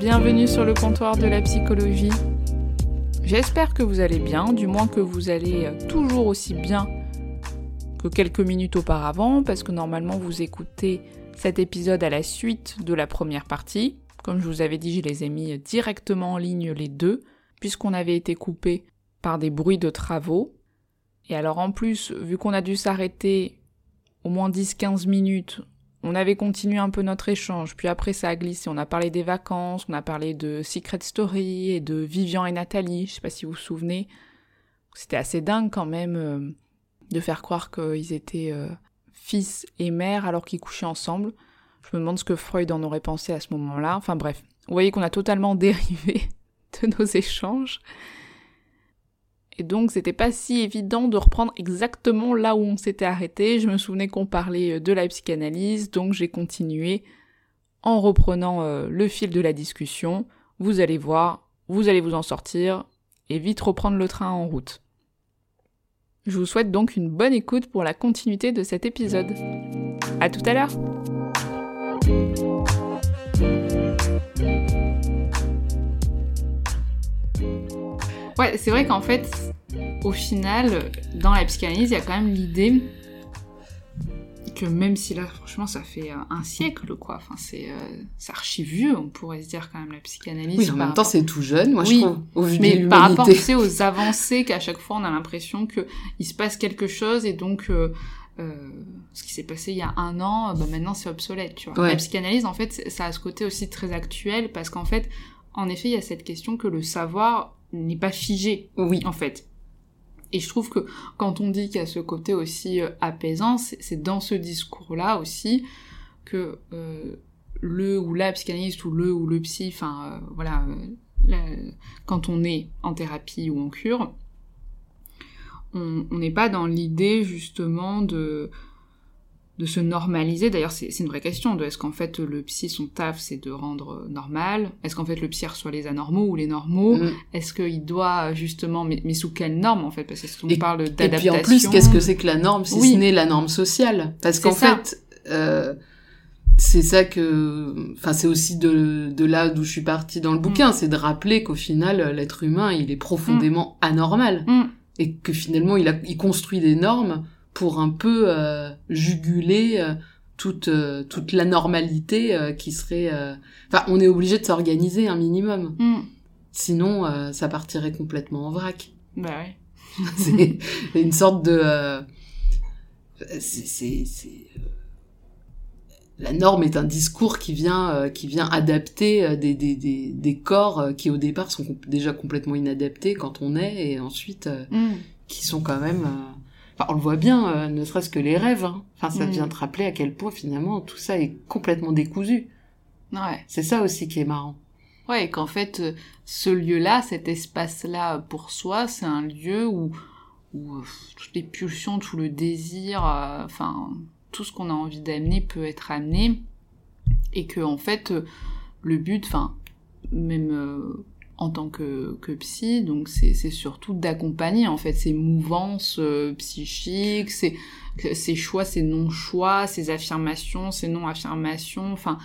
Bienvenue sur le comptoir de la psychologie. J'espère que vous allez bien, du moins que vous allez toujours aussi bien que quelques minutes auparavant, parce que normalement vous écoutez cet épisode à la suite de la première partie. Comme je vous avais dit, je les ai mis directement en ligne les deux, puisqu'on avait été coupé par des bruits de travaux. Et alors en plus, vu qu'on a dû s'arrêter au moins 10-15 minutes, on avait continué un peu notre échange, puis après ça a glissé, on a parlé des vacances, on a parlé de Secret Story et de Vivian et Nathalie, je sais pas si vous vous souvenez. C'était assez dingue quand même euh, de faire croire qu'ils étaient euh, fils et mère alors qu'ils couchaient ensemble. Je me demande ce que Freud en aurait pensé à ce moment-là. Enfin bref, vous voyez qu'on a totalement dérivé de nos échanges. Et donc c'était pas si évident de reprendre exactement là où on s'était arrêté. Je me souvenais qu'on parlait de la psychanalyse, donc j'ai continué en reprenant euh, le fil de la discussion. Vous allez voir, vous allez vous en sortir et vite reprendre le train en route. Je vous souhaite donc une bonne écoute pour la continuité de cet épisode. À tout à l'heure! Ouais, c'est vrai qu'en fait, au final, dans la psychanalyse, il y a quand même l'idée que même si là, franchement, ça fait euh, un siècle, quoi. Enfin, c'est euh, archi vieux, on pourrait se dire quand même la psychanalyse. Oui, en même temps, c'est tout jeune, moi oui, je trouve. Au vu mais de par rapport, tu sais, aux avancées qu'à chaque fois on a l'impression que il se passe quelque chose et donc euh, euh, ce qui s'est passé il y a un an, bah maintenant c'est obsolète, tu vois. Ouais. La psychanalyse, en fait, ça a ce côté aussi très actuel parce qu'en fait, en effet, il y a cette question que le savoir n'est pas figé, Oui. en fait. Et je trouve que quand on dit qu'il y a ce côté aussi euh, apaisant, c'est dans ce discours-là aussi que euh, le ou la psychanalyste ou le ou le psy, enfin euh, voilà, euh, la- quand on est en thérapie ou en cure, on n'est pas dans l'idée justement de de se normaliser. D'ailleurs, c'est une vraie question de est-ce qu'en fait le psy son taf c'est de rendre euh, normal? Est-ce qu'en fait le psy reçoit les anormaux ou les normaux? Mm. est-ce qu'il doit justement, mais, mais sous quelle norme en fait? Parce que on Et- parle Et d'adaptation. puis en plus, qu'est-ce que c'est que la norme si Oui. ce n'est la norme sociale? Parce qu'en fait, euh, c'est ça que, enfin, c'est aussi de, de là d'où je suis partie dans le bouquin, c'est de rappeler qu'au final, l'être humain, il est profondément anormal Mm. et que finalement, il a, il construit des normes pour un peu euh, juguler euh, toute euh, toute l'anormalité qui serait. Enfin, on est obligé de s'organiser un minimum, Mm. sinon ça partirait complètement en vrac. Bah ouais. c'est une sorte de euh, c'est la norme est un discours qui vient euh, qui vient adapter des des des, des corps qui au départ sont déjà complètement inadaptés quand on est et ensuite euh, Mm. qui sont quand même enfin on le voit bien euh, ne serait-ce que les rêves hein. enfin ça Mm. vient te rappeler à quel point finalement tout ça est complètement décousu Ouais. c'est ça aussi qui est marrant Ouais, et qu'en fait, euh, ce lieu-là, cet espace-là, pour soi, c'est un lieu où, où euh, toutes les pulsions, tout le désir, euh, enfin, tout ce qu'on a envie d'amener peut être amené. Et que, en fait, le but, enfin, même euh, en tant que, que psy, donc c'est surtout d'accompagner, en fait, ces mouvances euh, psychiques, ces, choix, ces non-choix, ces affirmations, ces non-affirmations, enfin,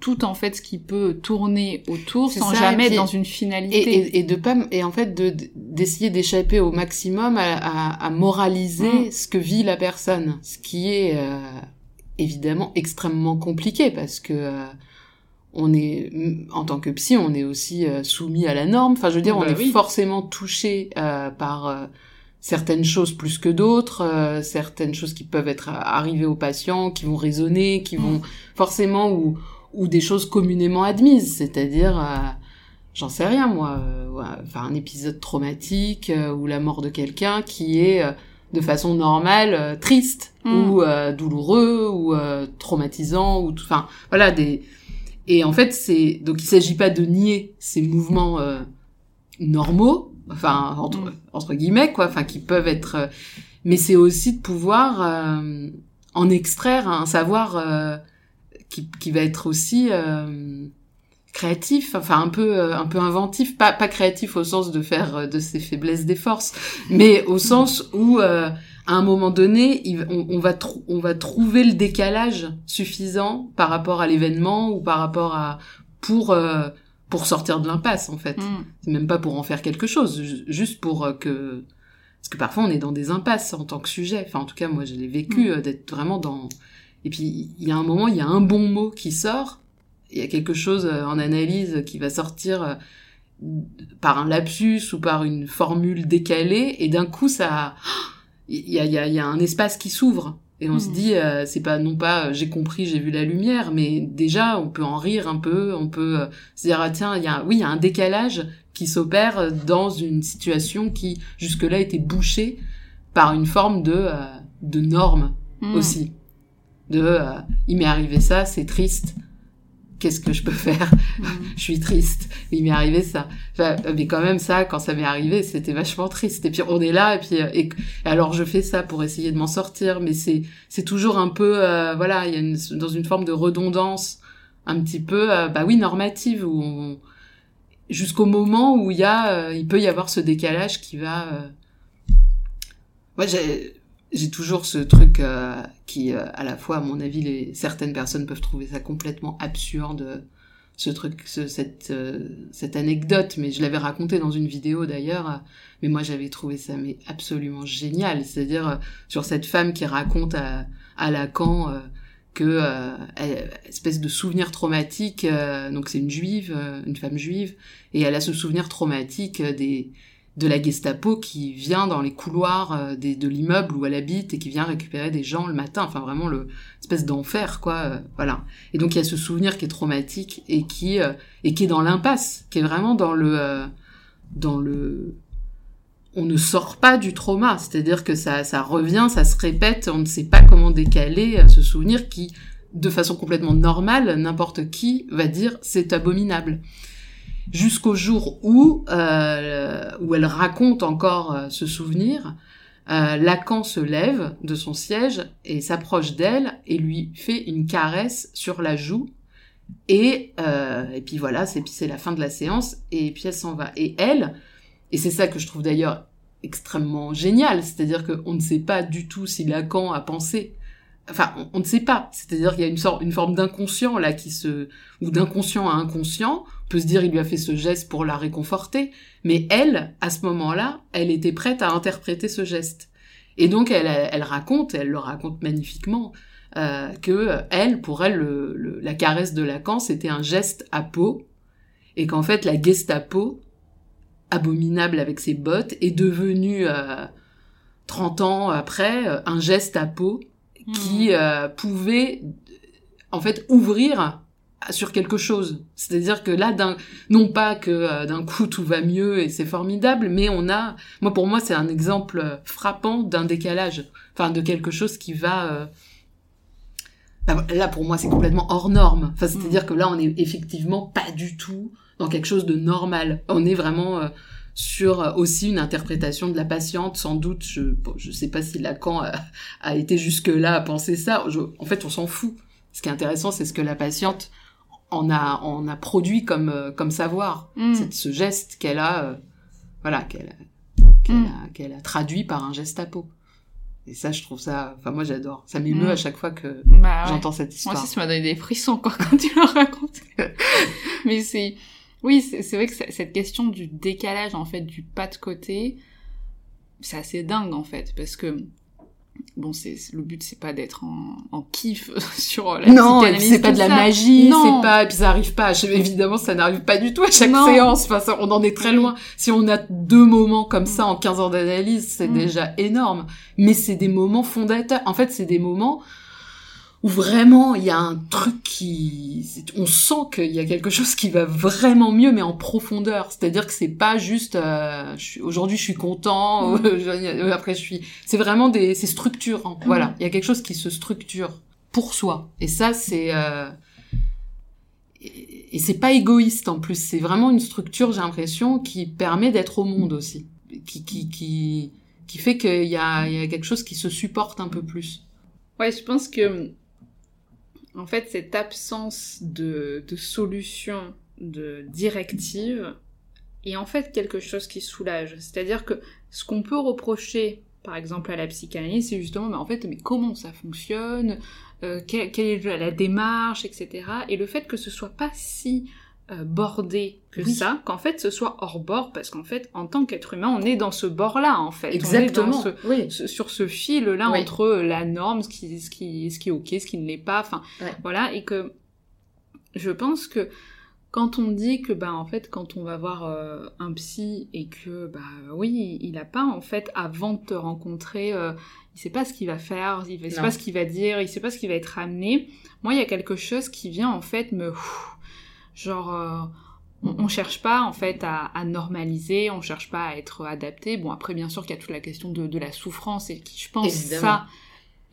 tout en fait ce qui peut tourner autour sans ça, jamais et être dans une et, finalité. et, et de pas et en fait de d'essayer d'échapper au maximum à, à, à moraliser Mm. ce que vit la personne ce qui est euh, évidemment extrêmement compliqué parce que euh, on est en tant que psy on est aussi euh, soumis à la norme enfin je veux dire Bah on est oui. forcément touché euh, par euh, certaines choses plus que d'autres euh, certaines choses qui peuvent être arrivées aux patients qui vont résonner qui vont forcément ou ou des choses communément admises c'est-à-dire euh, j'en sais rien moi, euh, enfin un épisode traumatique euh, ou la mort de quelqu'un qui est euh, de façon normale euh, triste Mm. ou euh, douloureux ou euh, traumatisant ou enfin voilà des et en fait c'est donc il s'agit pas de nier ces mouvements euh, normaux enfin entre Mm. entre guillemets quoi enfin qui peuvent être euh, mais c'est aussi de pouvoir euh, en extraire un savoir euh, qui, qui va être aussi euh, créatif, enfin un peu un peu inventif, pas pas créatif au sens de faire de ses faiblesses des forces, mais au sens où euh, à un moment donné, il- on, on va trou- on va trouver le décalage suffisant par rapport à l'événement ou par rapport à pour euh, pour sortir de l'impasse en fait. Mm. C'est même pas pour en faire quelque chose, ju- juste pour euh, que parce que parfois on est dans des impasses en tant que sujet. Enfin en tout cas moi je l'ai vécu Mm. euh, d'être vraiment dans et puis il y a un moment il y a un bon mot qui sort, il y a quelque chose en analyse qui va sortir par un lapsus ou par une formule décalée et d'un coup ça il y a, y, a, y a un espace qui s'ouvre et on se Mhm. dit euh, c'est pas non pas euh, j'ai compris j'ai vu la lumière mais déjà on peut en rire un peu on peut euh, se dire ah tiens il y a oui il y a un décalage qui s'opère dans une situation qui jusque là était bouchée par une forme de euh, de norme Mm. aussi de euh, il m'est arrivé ça c'est triste qu'est-ce que je peux faire Mm. je suis triste, il m'est arrivé ça. Enfin, mais quand même ça, quand ça m'est arrivé, c'était vachement triste. Et puis on est là, et puis euh, et, alors je fais ça pour essayer de m'en sortir, mais c'est c'est toujours un peu euh, voilà, il y a une, dans une forme de redondance un petit peu euh, bah oui normative où on- jusqu'au moment où il y a euh, il peut y avoir ce décalage qui va euh... moi j'ai j'ai toujours ce truc euh, qui euh, à la fois à mon avis certaines personnes peuvent trouver ça complètement absurde ce truc, ce, cette, euh, cette anecdote, mais je l'avais raconté dans une vidéo d'ailleurs, mais moi j'avais trouvé ça mais absolument génial, c'est-à-dire sur cette femme qui raconte à, Lacan que espèce de souvenir traumatique, donc c'est une juive, une femme juive, et elle a ce souvenir traumatique des de la Gestapo qui vient dans les couloirs euh, de l'immeuble où elle habite et qui vient récupérer des gens le matin, enfin vraiment le espèce d'enfer quoi, euh, voilà. Et donc il y a ce souvenir qui est traumatique et qui euh, est dans l'impasse, qui est vraiment dans le dans le on ne sort pas du trauma, c'est-à-dire que ça ça revient, ça se répète, on ne sait pas comment décaler ce souvenir qui de façon complètement normale, n'importe qui va dire c'est abominable. Jusqu'au jour où où elle raconte encore euh, ce souvenir, euh, Lacan se lève de son siège et s'approche d'elle et lui fait une caresse sur la joue. Et, euh, et puis voilà, c'est c'est la fin de la séance et puis elle s'en va. Et elle, et c'est ça que je trouve d'ailleurs extrêmement génial, c'est-à-dire qu'on ne sait pas du tout si Lacan a pensé. Enfin, on, on ne sait pas. C'est-à-dire qu'il y a une sorte, une forme d'inconscient là qui se, ou d'inconscient à inconscient. On peut se dire il lui a fait ce geste pour la réconforter, mais elle, à ce moment-là, elle était prête à interpréter ce geste. Et donc elle, elle raconte, elle le raconte magnifiquement, euh, que elle, pour elle, le, le- la caresse de Lacan, c'était un geste à peau, et qu'en fait la Gestapo, abominable avec ses bottes, est devenue euh, 30 ans après euh, un geste à peau qui euh, pouvait en fait ouvrir sur quelque chose. C'est-à-dire que là, non pas que euh, d'un coup tout va mieux et c'est formidable, mais on a, moi pour moi c'est un exemple euh, frappant d'un décalage, enfin de quelque chose qui va, euh, bah, là pour moi c'est complètement hors norme. Enfin c'est-à-dire que là on est effectivement pas du tout dans quelque chose de normal. On est vraiment euh, sur aussi une interprétation de la patiente, sans doute. Je bon, je sais pas si Lacan a, a été jusque là à penser ça. Je- en fait on s'en fout. Ce qui est intéressant c'est ce que la patiente en a en a produit comme euh, comme savoir. Mm. C'est ce geste qu'elle a, euh, voilà qu'elle a, qu'elle Mm. a qu'elle a traduit par un geste à peau. Et ça je trouve ça, enfin moi j'adore. Ça m'émeut Mm. à chaque fois que Bah j'entends cette Moi histoire. aussi, ça m'a donné des frissons quoi, quand tu l'as raconté. Mais c'est, oui, c'est vrai que cette question du décalage en fait du pas de côté, c'est assez dingue en fait, parce que bon, c'est le but c'est pas d'être en, en kiff sur la Non, psychanalyse, c'est pas de la magie, c'est pas, et puis ça arrive pas. Évidemment, ça n'arrive pas du tout à chaque Non. séance. Enfin, ça- on en est très loin. Si on a deux moments comme ça en 15 ans d'analyse, c'est Mm. déjà énorme. Mais c'est des moments fondateurs. En fait, c'est des moments où vraiment il y a un truc qui, on sent qu'il y a quelque chose qui va vraiment mieux, mais en profondeur. C'est-à-dire que c'est pas juste, euh, aujourd'hui je suis content, Mm. euh, après je suis, c'est vraiment des, c'est structurant. Mm. Voilà, il y a quelque chose qui se structure pour soi. Et ça c'est, euh, et, et c'est pas égoïste en plus. C'est vraiment une structure, j'ai l'impression, qui permet d'être au monde aussi, qui, qui, qui, qui fait qu'il y a, il y a quelque chose qui se supporte un peu plus. Ouais, je pense que, en fait, cette absence de, solution, de directive, est en fait quelque chose qui soulage. C'est-à-dire que ce qu'on peut reprocher, par exemple, à la psychanalyse, c'est justement, en fait, mais comment ça fonctionne, euh, quelle, quelle est la démarche, etc. Et le fait que ce soit pas si euh, bordé que Oui. ça, qu'en fait ce soit hors bord, parce qu'en fait, en tant qu'être humain, on est dans ce bord-là, en fait. On est Exactement. dans ce, Oui. ce- sur ce fil-là Oui. entre la norme, ce qui, ce qui, ce qui est ok, ce qui ne l'est pas, enfin, Ouais. voilà, et que je pense que quand on dit que, bah, en fait, quand on va voir euh, un psy et que, bah, oui, il a pas, en fait, avant de te rencontrer, euh, il sait pas ce qu'il va faire, il sait Non. pas ce qu'il va dire, il sait pas ce qui va être amené. Moi, il y a quelque chose qui vient, en fait, me, genre, euh, on, on cherche pas en fait à, à normaliser, on cherche pas à être adapté. Bon après bien sûr qu'il y a toute la question de, de la souffrance et qui je pense Évidemment. ça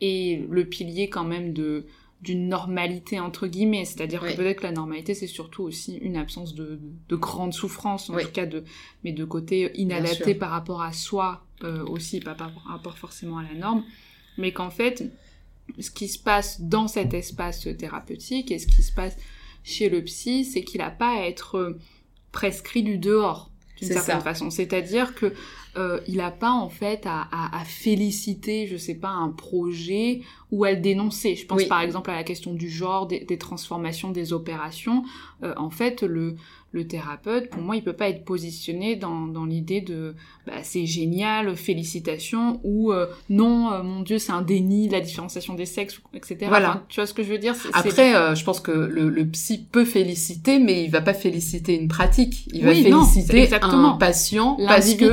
est le pilier quand même de d'une normalité entre guillemets, c'est-à-dire Oui. que peut-être que la normalité c'est surtout aussi une absence de, de grande souffrance, en Oui. tout cas de mais de côté inadapté par rapport à soi euh, aussi, pas par rapport forcément à la norme, mais qu'en fait ce qui se passe dans cet espace thérapeutique et ce qui se passe chez le psy, c'est qu'il n'a pas à être euh, prescrit du dehors d'une certaine ça. façon. C'est-à-dire que euh, il n'a pas en fait à, à- à féliciter, je sais pas, un projet ou à le dénoncer. Je pense Oui. par exemple à la question du genre, des, des transformations, des opérations. Euh, en fait, le, le thérapeute, pour moi, il peut pas être positionné dans, dans l'idée de bah, c'est génial, félicitations, ou euh, non, euh, mon Dieu, c'est un déni de la différenciation des sexes, etc. Voilà. Enfin, tu vois ce que je veux dire? Après, euh, je pense que le, le psy peut féliciter, mais il va pas féliciter une pratique. Il va Oui, non, féliciter exactement. un patient parce que.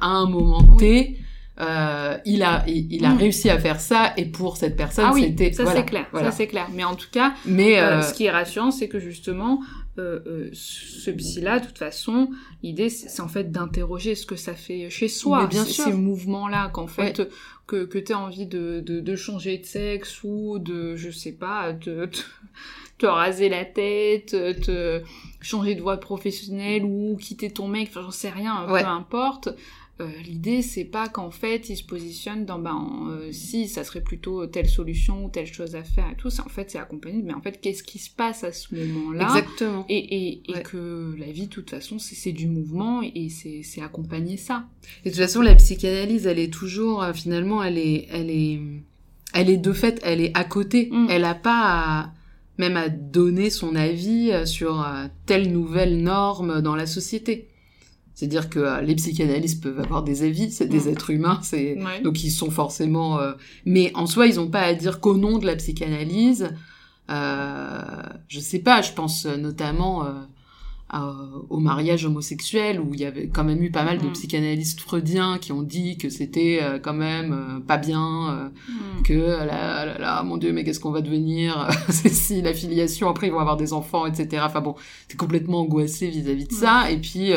À, un moment T, euh, il a il, il a Mm. réussi à faire ça et pour cette personne, Ah oui, c'était ça voilà, c'est clair, voilà. ça c'est clair. Mais en tout cas, Mais Euh, euh, ce qui est rassurant, c'est que justement, ce psy-là, de toute façon, l'idée, c'est en fait d'interroger ce que ça fait chez soi, bien ces- sûr. ces mouvements-là, qu'en fait, que, que tu as envie de, de, de changer de sexe ou de, je sais pas, te, te, te raser la tête, te changer de voie professionnelle ou quitter ton mec, enfin j'en sais rien, Ouais. peu importe. Euh, L'idée, c'est pas qu'en fait, il se positionne dans, ben, euh, si, ça serait plutôt telle solution ou telle chose à faire et tout. C'est en fait, c'est accompagné, mais en fait, qu'est-ce qui se passe à ce moment-là exactement. Et, et, et Ouais. que la vie, de toute façon, c'est du mouvement et c'est c'est accompagner ça. Et de toute façon, la psychanalyse, elle est toujours euh, finalement, elle est, elle est, elle est de fait, elle est à côté. Mm. Elle a pas à, même à donner son avis sur telle nouvelle norme dans la société. C'est-à-dire que euh, les psychanalystes peuvent avoir des avis, c'est des Mm. êtres humains, c'est Ouais. donc ils sont forcément. euh, Mais en soi, ils n'ont pas à dire qu'au nom de la psychanalyse, euh, je sais pas. Je pense notamment euh, à- au mariage homosexuel où il y avait quand même eu pas mal de Mm. psychanalystes freudiens qui ont dit que c'était quand même pas bien, Hmm. que euh, là, là, là, mon Dieu, mais qu'est-ce qu'on va devenir C'est si la filiation, après ils vont avoir des enfants, etc. Enfin bon, c'est complètement angoissé vis-à-vis de ça. Et puis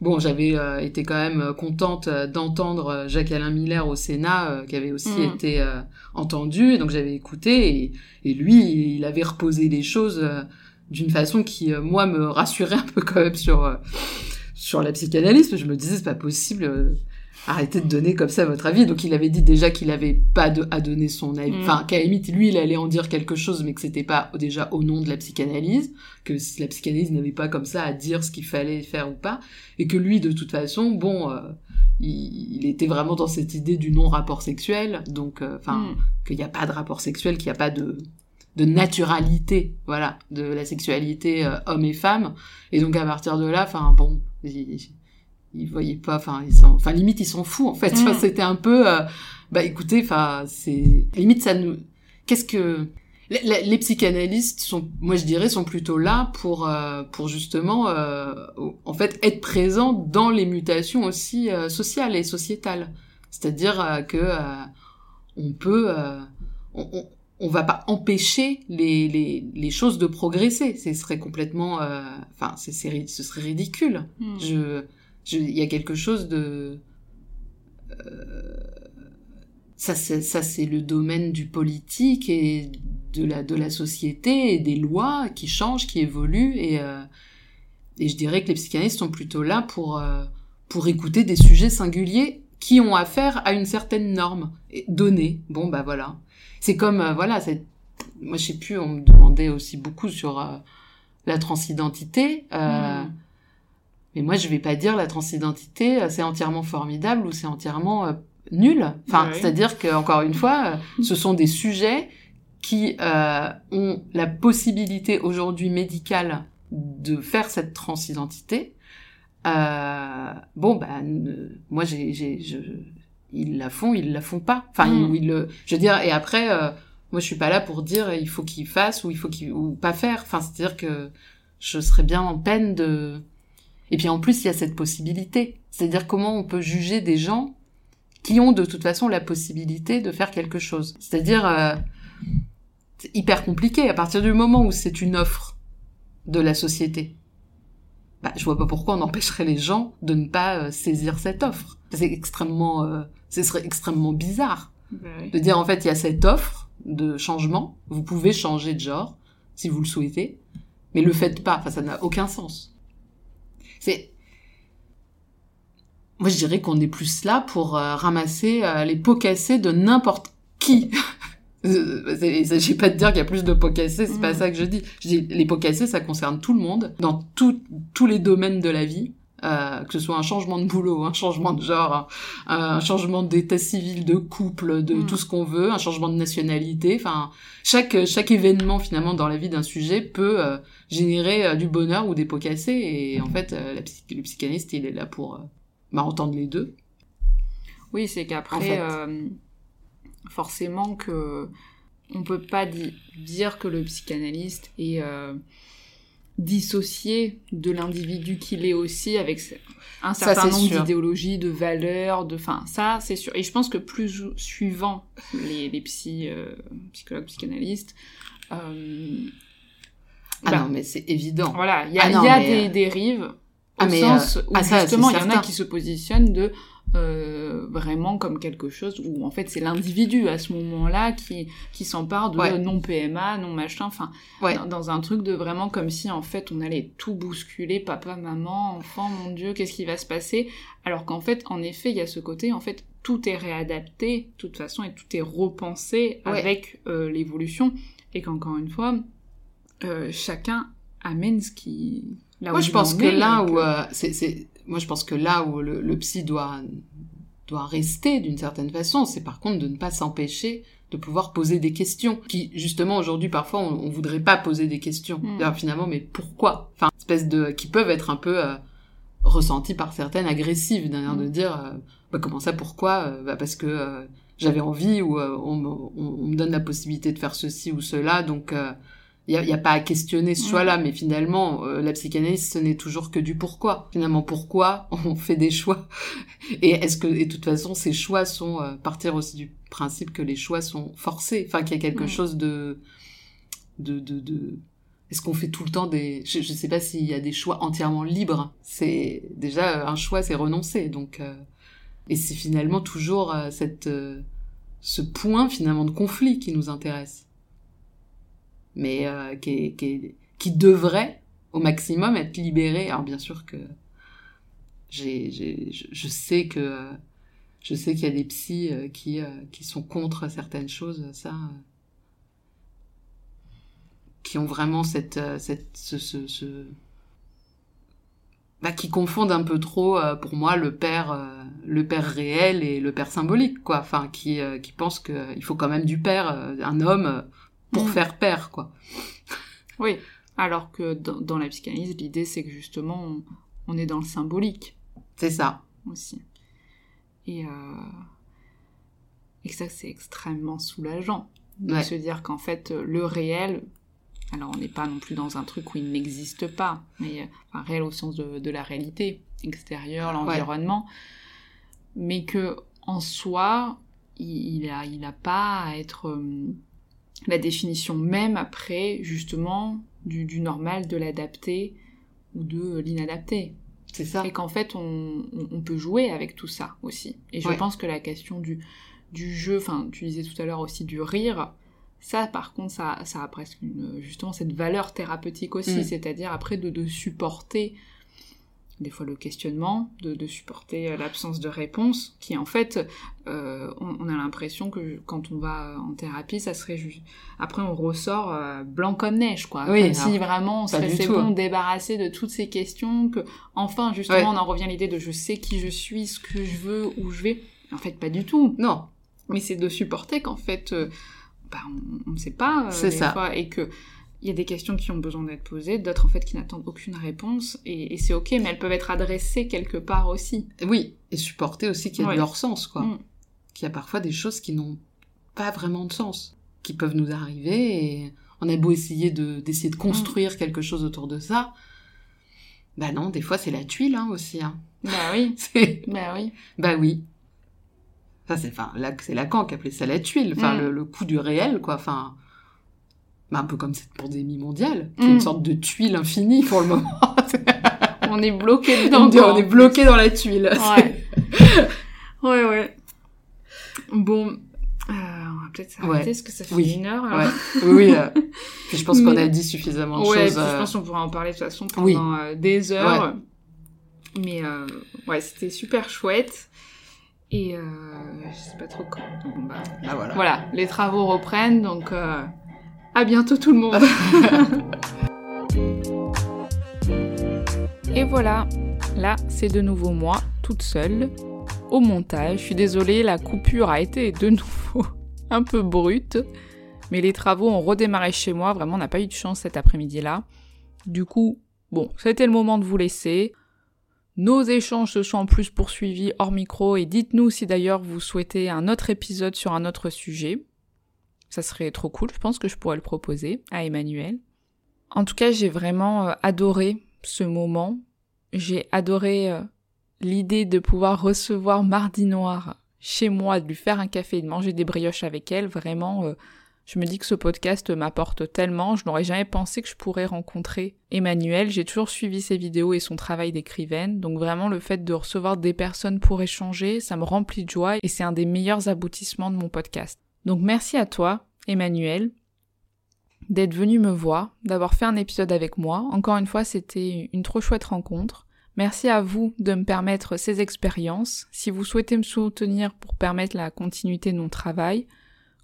bon, j'avais euh, été quand même contente euh, d'entendre euh, Jacques-Alain Miller au Sénat, euh, qui avait aussi Mm. été euh, entendu, et donc j'avais écouté, et, et lui, il avait reposé les choses euh, d'une façon qui, euh, moi, me rassurait un peu quand même sur euh, sur la psychanalyse. parce que Je me disais, c'est pas possible. Arrêtez de donner comme ça votre avis. Donc il avait dit déjà qu'il avait pas de, à donner son avis. Mm. Enfin, qu'à limite, lui, il allait en dire quelque chose, mais que c'était pas déjà au nom de la psychanalyse, que la psychanalyse n'avait pas comme ça à dire ce qu'il fallait faire ou pas, et que lui, de toute façon, bon, euh, il, il était vraiment dans cette idée du non-rapport sexuel, donc, euh, enfin, Hmm. qu'il n'y a pas de rapport sexuel, qu'il n'y a pas de de naturalité, voilà, de la sexualité euh, homme et femme. Et donc à partir de là, enfin bon, il, il voyait pas, enfin, il s'en- enfin limite il s'en fout en fait. Mm. Enfin, C'était un peu, euh, bah écoutez, enfin c'est limite ça nous, qu'est-ce que les, les- les psychanalystes sont, moi je dirais, sont plutôt là pour euh, pour justement, euh, en fait, être présents dans les mutations aussi euh, sociales et sociétales. C'est-à-dire que on peut, on, on- on va pas empêcher les, les, les choses de progresser. Ce serait complètement, enfin, c'est, ce serait ridicule. Je, je, il y a quelque chose de, euh, ça, c'est, le domaine du politique et de la, de la société et des lois qui changent, qui évoluent et, euh, et je dirais que les psychanalystes sont plutôt là pour, euh, pour écouter des sujets singuliers qui ont affaire à une certaine norme donnée. Bon, bah voilà. C'est comme, voilà, moi je sais plus, on me demandait aussi beaucoup sur la transidentité. Euh, Mm. Mais moi je vais pas dire la transidentité, euh, c'est entièrement formidable ou c'est entièrement euh, nul. Enfin, Ouais. c'est-à-dire que encore une fois, euh, ce sont des sujets qui euh, ont la possibilité aujourd'hui médicale de faire cette transidentité. Euh, bon, ne- moi, j'ai, j'ai, je, ils la font, ils la font pas. Enfin, Mm. ils, ils le, je veux dire, et après, moi, je suis pas là pour dire il faut qu'ils fassent ou il faut qu'ils ou pas faire. Enfin, c'est-à-dire que je serais bien en peine de. Et puis en plus, il y a cette possibilité. C'est-à-dire comment on peut juger des gens qui ont de toute façon la possibilité de faire quelque chose. C'est-à-dire, euh, c'est hyper compliqué à partir du moment où c'est une offre de la société. Bah, je vois pas pourquoi on empêcherait les gens de ne pas euh, saisir cette offre. C'est extrêmement, euh, ce serait extrêmement bizarre Bah oui. de dire en fait il y a cette offre de changement, vous pouvez changer de genre si vous le souhaitez, mais le faites pas. Enfin, ça n'a aucun sens. C'est moi je dirais qu'on est plus là pour euh, ramasser euh, les pots cassés de n'importe qui. Il s'agit pas de dire qu'il y a plus de pots cassés, c'est pas Mm. ça que je dis. Je dis les pots cassés, ça concerne tout le monde, dans tout- tous les domaines de la vie, euh, que ce soit un changement de boulot, un changement de genre, un, un changement d'état civil, de couple, de Mm. tout ce qu'on veut, un changement de nationalité. Enfin, chaque chaque événement finalement dans la vie d'un sujet peut euh, générer euh, du bonheur ou des pots cassés. Et en fait, la psy- le psychanalyste, il est là pour bah, entendre les deux. Oui, c'est qu'après, En fait. forcément que on peut pas di- dire que le psychanalyste est dissocié de l'individu qu'il est aussi avec un certain nombre d'idéologies, de valeurs, de, enfin, ça, c'est sûr. Et je pense que plus suivant les, les psy, euh, psychologues, psychanalystes, euh, Ah bah, non, mais c'est évident. voilà, il y a, Ah non, y a des euh, dérives au ah, mais, sens euh, où ah, ça, justement il y en a qui se positionnent de euh, vraiment comme quelque chose où en fait c'est l'individu à ce moment-là qui qui s'empare de Ouais. non PMA, non machin, enfin Ouais. dans, dans un truc de vraiment comme si en fait on allait tout bousculer, papa, maman, enfant, mon Dieu, qu'est-ce qui va se passer? Alors qu'en fait, en effet, il y a ce côté, en fait, tout est réadapté, de toute façon, et tout est repensé Ouais. avec euh, l'évolution, et qu'encore une fois, euh, chacun amène ce qui... Là Moi, je pense en que là où euh, c'est, moi, je pense que là où le, le psy doit doit rester d'une certaine façon, c'est par contre de ne pas s'empêcher de pouvoir poser des questions qui, justement, aujourd'hui, parfois, on, on voudrait pas poser des questions. Mm. Alors, finalement, mais pourquoi? Enfin, espèce de, qui peuvent être un peu euh, ressenties par certaines agressives, d'ailleurs, Mm. de dire, euh, bah, comment ça, pourquoi? Euh, bah, Parce que euh, j'avais envie ou on, me- on, on me donne la possibilité de faire ceci ou cela, donc il y a, pas à questionner ce choix-là, mais finalement, euh, la psychanalyse, ce n'est toujours que du pourquoi. Finalement, pourquoi on fait des choix? Et est-ce que, et de toute façon, ces choix sont euh, partir aussi du principe que les choix sont forcés, enfin qu'il y a quelque chose de, de, de, de... Est-ce qu'on fait tout le temps des... Je, je sais pas s'il y a des choix entièrement libres. C'est déjà euh, un choix, c'est renoncer. Donc, euh, et c'est finalement toujours euh, cette, euh, ce point finalement de conflit qui nous intéresse mais euh, qui, est- qui, est- qui devrait au maximum être libéré. Alors bien sûr que j'ai, j'ai, je, je sais que je sais qu'il y a des psys euh, qui euh, qui sont contre certaines choses, ça, qui ont vraiment cette cette ce, ce, ce- bah, qui confondent un peu trop pour moi le père le père réel et le père symbolique quoi enfin qui qui pensent que il faut quand même du père un homme pour Mm. faire père quoi Oui, alors que dans, dans la psychanalyse, l'idée c'est que justement, on, on est dans le symbolique c'est ça aussi. Et, euh, et que ça, c'est extrêmement soulageant de Ouais. se dire qu'en fait, le réel, alors on n'est pas non plus dans un truc où il n'existe pas, mais euh, enfin, réel au sens de, de la réalité extérieure, l'environnement, mais que en soi, il, il a, il a pas à être euh, la définition même après, justement, du, normal, de l'adapté ou de l'inadapté. C'est ça. Et qu'en fait, on, peut jouer avec tout ça aussi. Et je pense que la question du, du jeu, enfin, tu disais tout à l'heure aussi du rire, ça, par contre, ça, ça a presque une, justement cette valeur thérapeutique aussi, mm. c'est-à-dire après de, de supporter des fois le questionnement, de, de supporter euh, l'absence de réponse, qui en fait, euh, on, a l'impression que quand on va en thérapie, ça serait juste... Après, on ressort euh, blanc comme neige, quoi. Oui, comme si vraiment on serait c'est bon, débarrassé de toutes ces questions, que enfin, justement, on en revient à l'idée de je sais qui je suis, ce que je veux, où je vais. En fait, pas du tout. Non. Mais c'est de supporter qu'en fait, bah, on ne sait pas. c'est ça. Fois, et que il y a des questions qui ont besoin d'être posées, d'autres en fait qui n'attendent aucune réponse, et, c'est ok, mais elles peuvent être adressées quelque part aussi. Oui, et supporter aussi qu'il y a de leur sens, quoi. Mm. Qu'il y a parfois des choses qui n'ont pas vraiment de sens, qui peuvent nous arriver, et on a beau essayer de d'essayer de construire mm. quelque chose autour de ça, bah non, des fois c'est la tuile hein, aussi. Hein. Bah oui. bah oui. Bah oui. Ça c'est enfin c'est Lacan qui appelait ça la tuile, enfin mm. le, le coup du réel quoi. Enfin bah, un peu comme cette pandémie mondiale, qui est une mm. sorte de tuile infinie pour le moment. on est bloqué dedans. On, est bloqué dans la tuile. Ouais. ouais, ouais. Bon, euh, on va peut-être s'arrêter, parce que ça fait une heure. Ouais. Oui, euh, je pense qu'on a dit suffisamment de ouais, choses. je euh. pense qu'on pourra en parler de toute façon pendant euh, des heures. Mais ouais, c'était super chouette. Et je sais pas trop quand. Donc, bah, ah, voilà. voilà, les travaux reprennent, donc à bientôt tout le monde. Et voilà, là c'est de nouveau moi, toute seule, au montage. Je suis désolée, la coupure a été de nouveau un peu brute, mais les travaux ont redémarré chez moi, vraiment on n'a pas eu de chance cet après-midi-là. Du coup, bon, c'était le moment de vous laisser. Nos échanges se sont en plus poursuivis hors micro et dites-nous si d'ailleurs vous souhaitez un autre épisode sur un autre sujet. Ça serait trop cool, je pense que je pourrais le proposer à Emmanuel. En tout cas, j'ai vraiment euh, adoré ce moment. J'ai adoré euh, l'idée de pouvoir recevoir Mardi Noir chez moi, de lui faire un café et de manger des brioches avec elle. Vraiment, euh, je me dis que ce podcast m'apporte tellement. Je n'aurais jamais pensé que je pourrais rencontrer Emmanuel. J'ai toujours suivi ses vidéos et son travail d'écrivaine. Donc vraiment, le fait de recevoir des personnes pour échanger, ça me remplit de joie et c'est un des meilleurs aboutissements de mon podcast. Donc merci à toi, Emmanuel, d'être venu me voir, d'avoir fait un épisode avec moi. Encore une fois, c'était une trop chouette rencontre. Merci à vous de me permettre ces expériences. Si vous souhaitez me soutenir pour permettre la continuité de mon travail,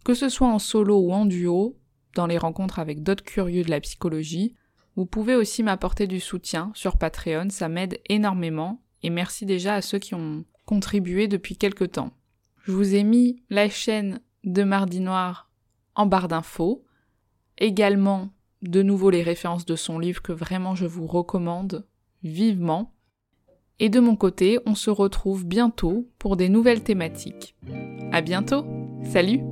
que ce soit en solo ou en duo, dans les rencontres avec d'autres curieux de la psychologie, vous pouvez aussi m'apporter du soutien sur Patreon, ça m'aide énormément, et merci déjà à ceux qui ont contribué depuis quelque temps. Je vous ai mis la chaîne de Mardi Noir en barre d'infos. Également, de nouveau les références de son livre que vraiment je vous recommande vivement. Et de mon côté, on se retrouve bientôt pour des nouvelles thématiques. À bientôt! Salut!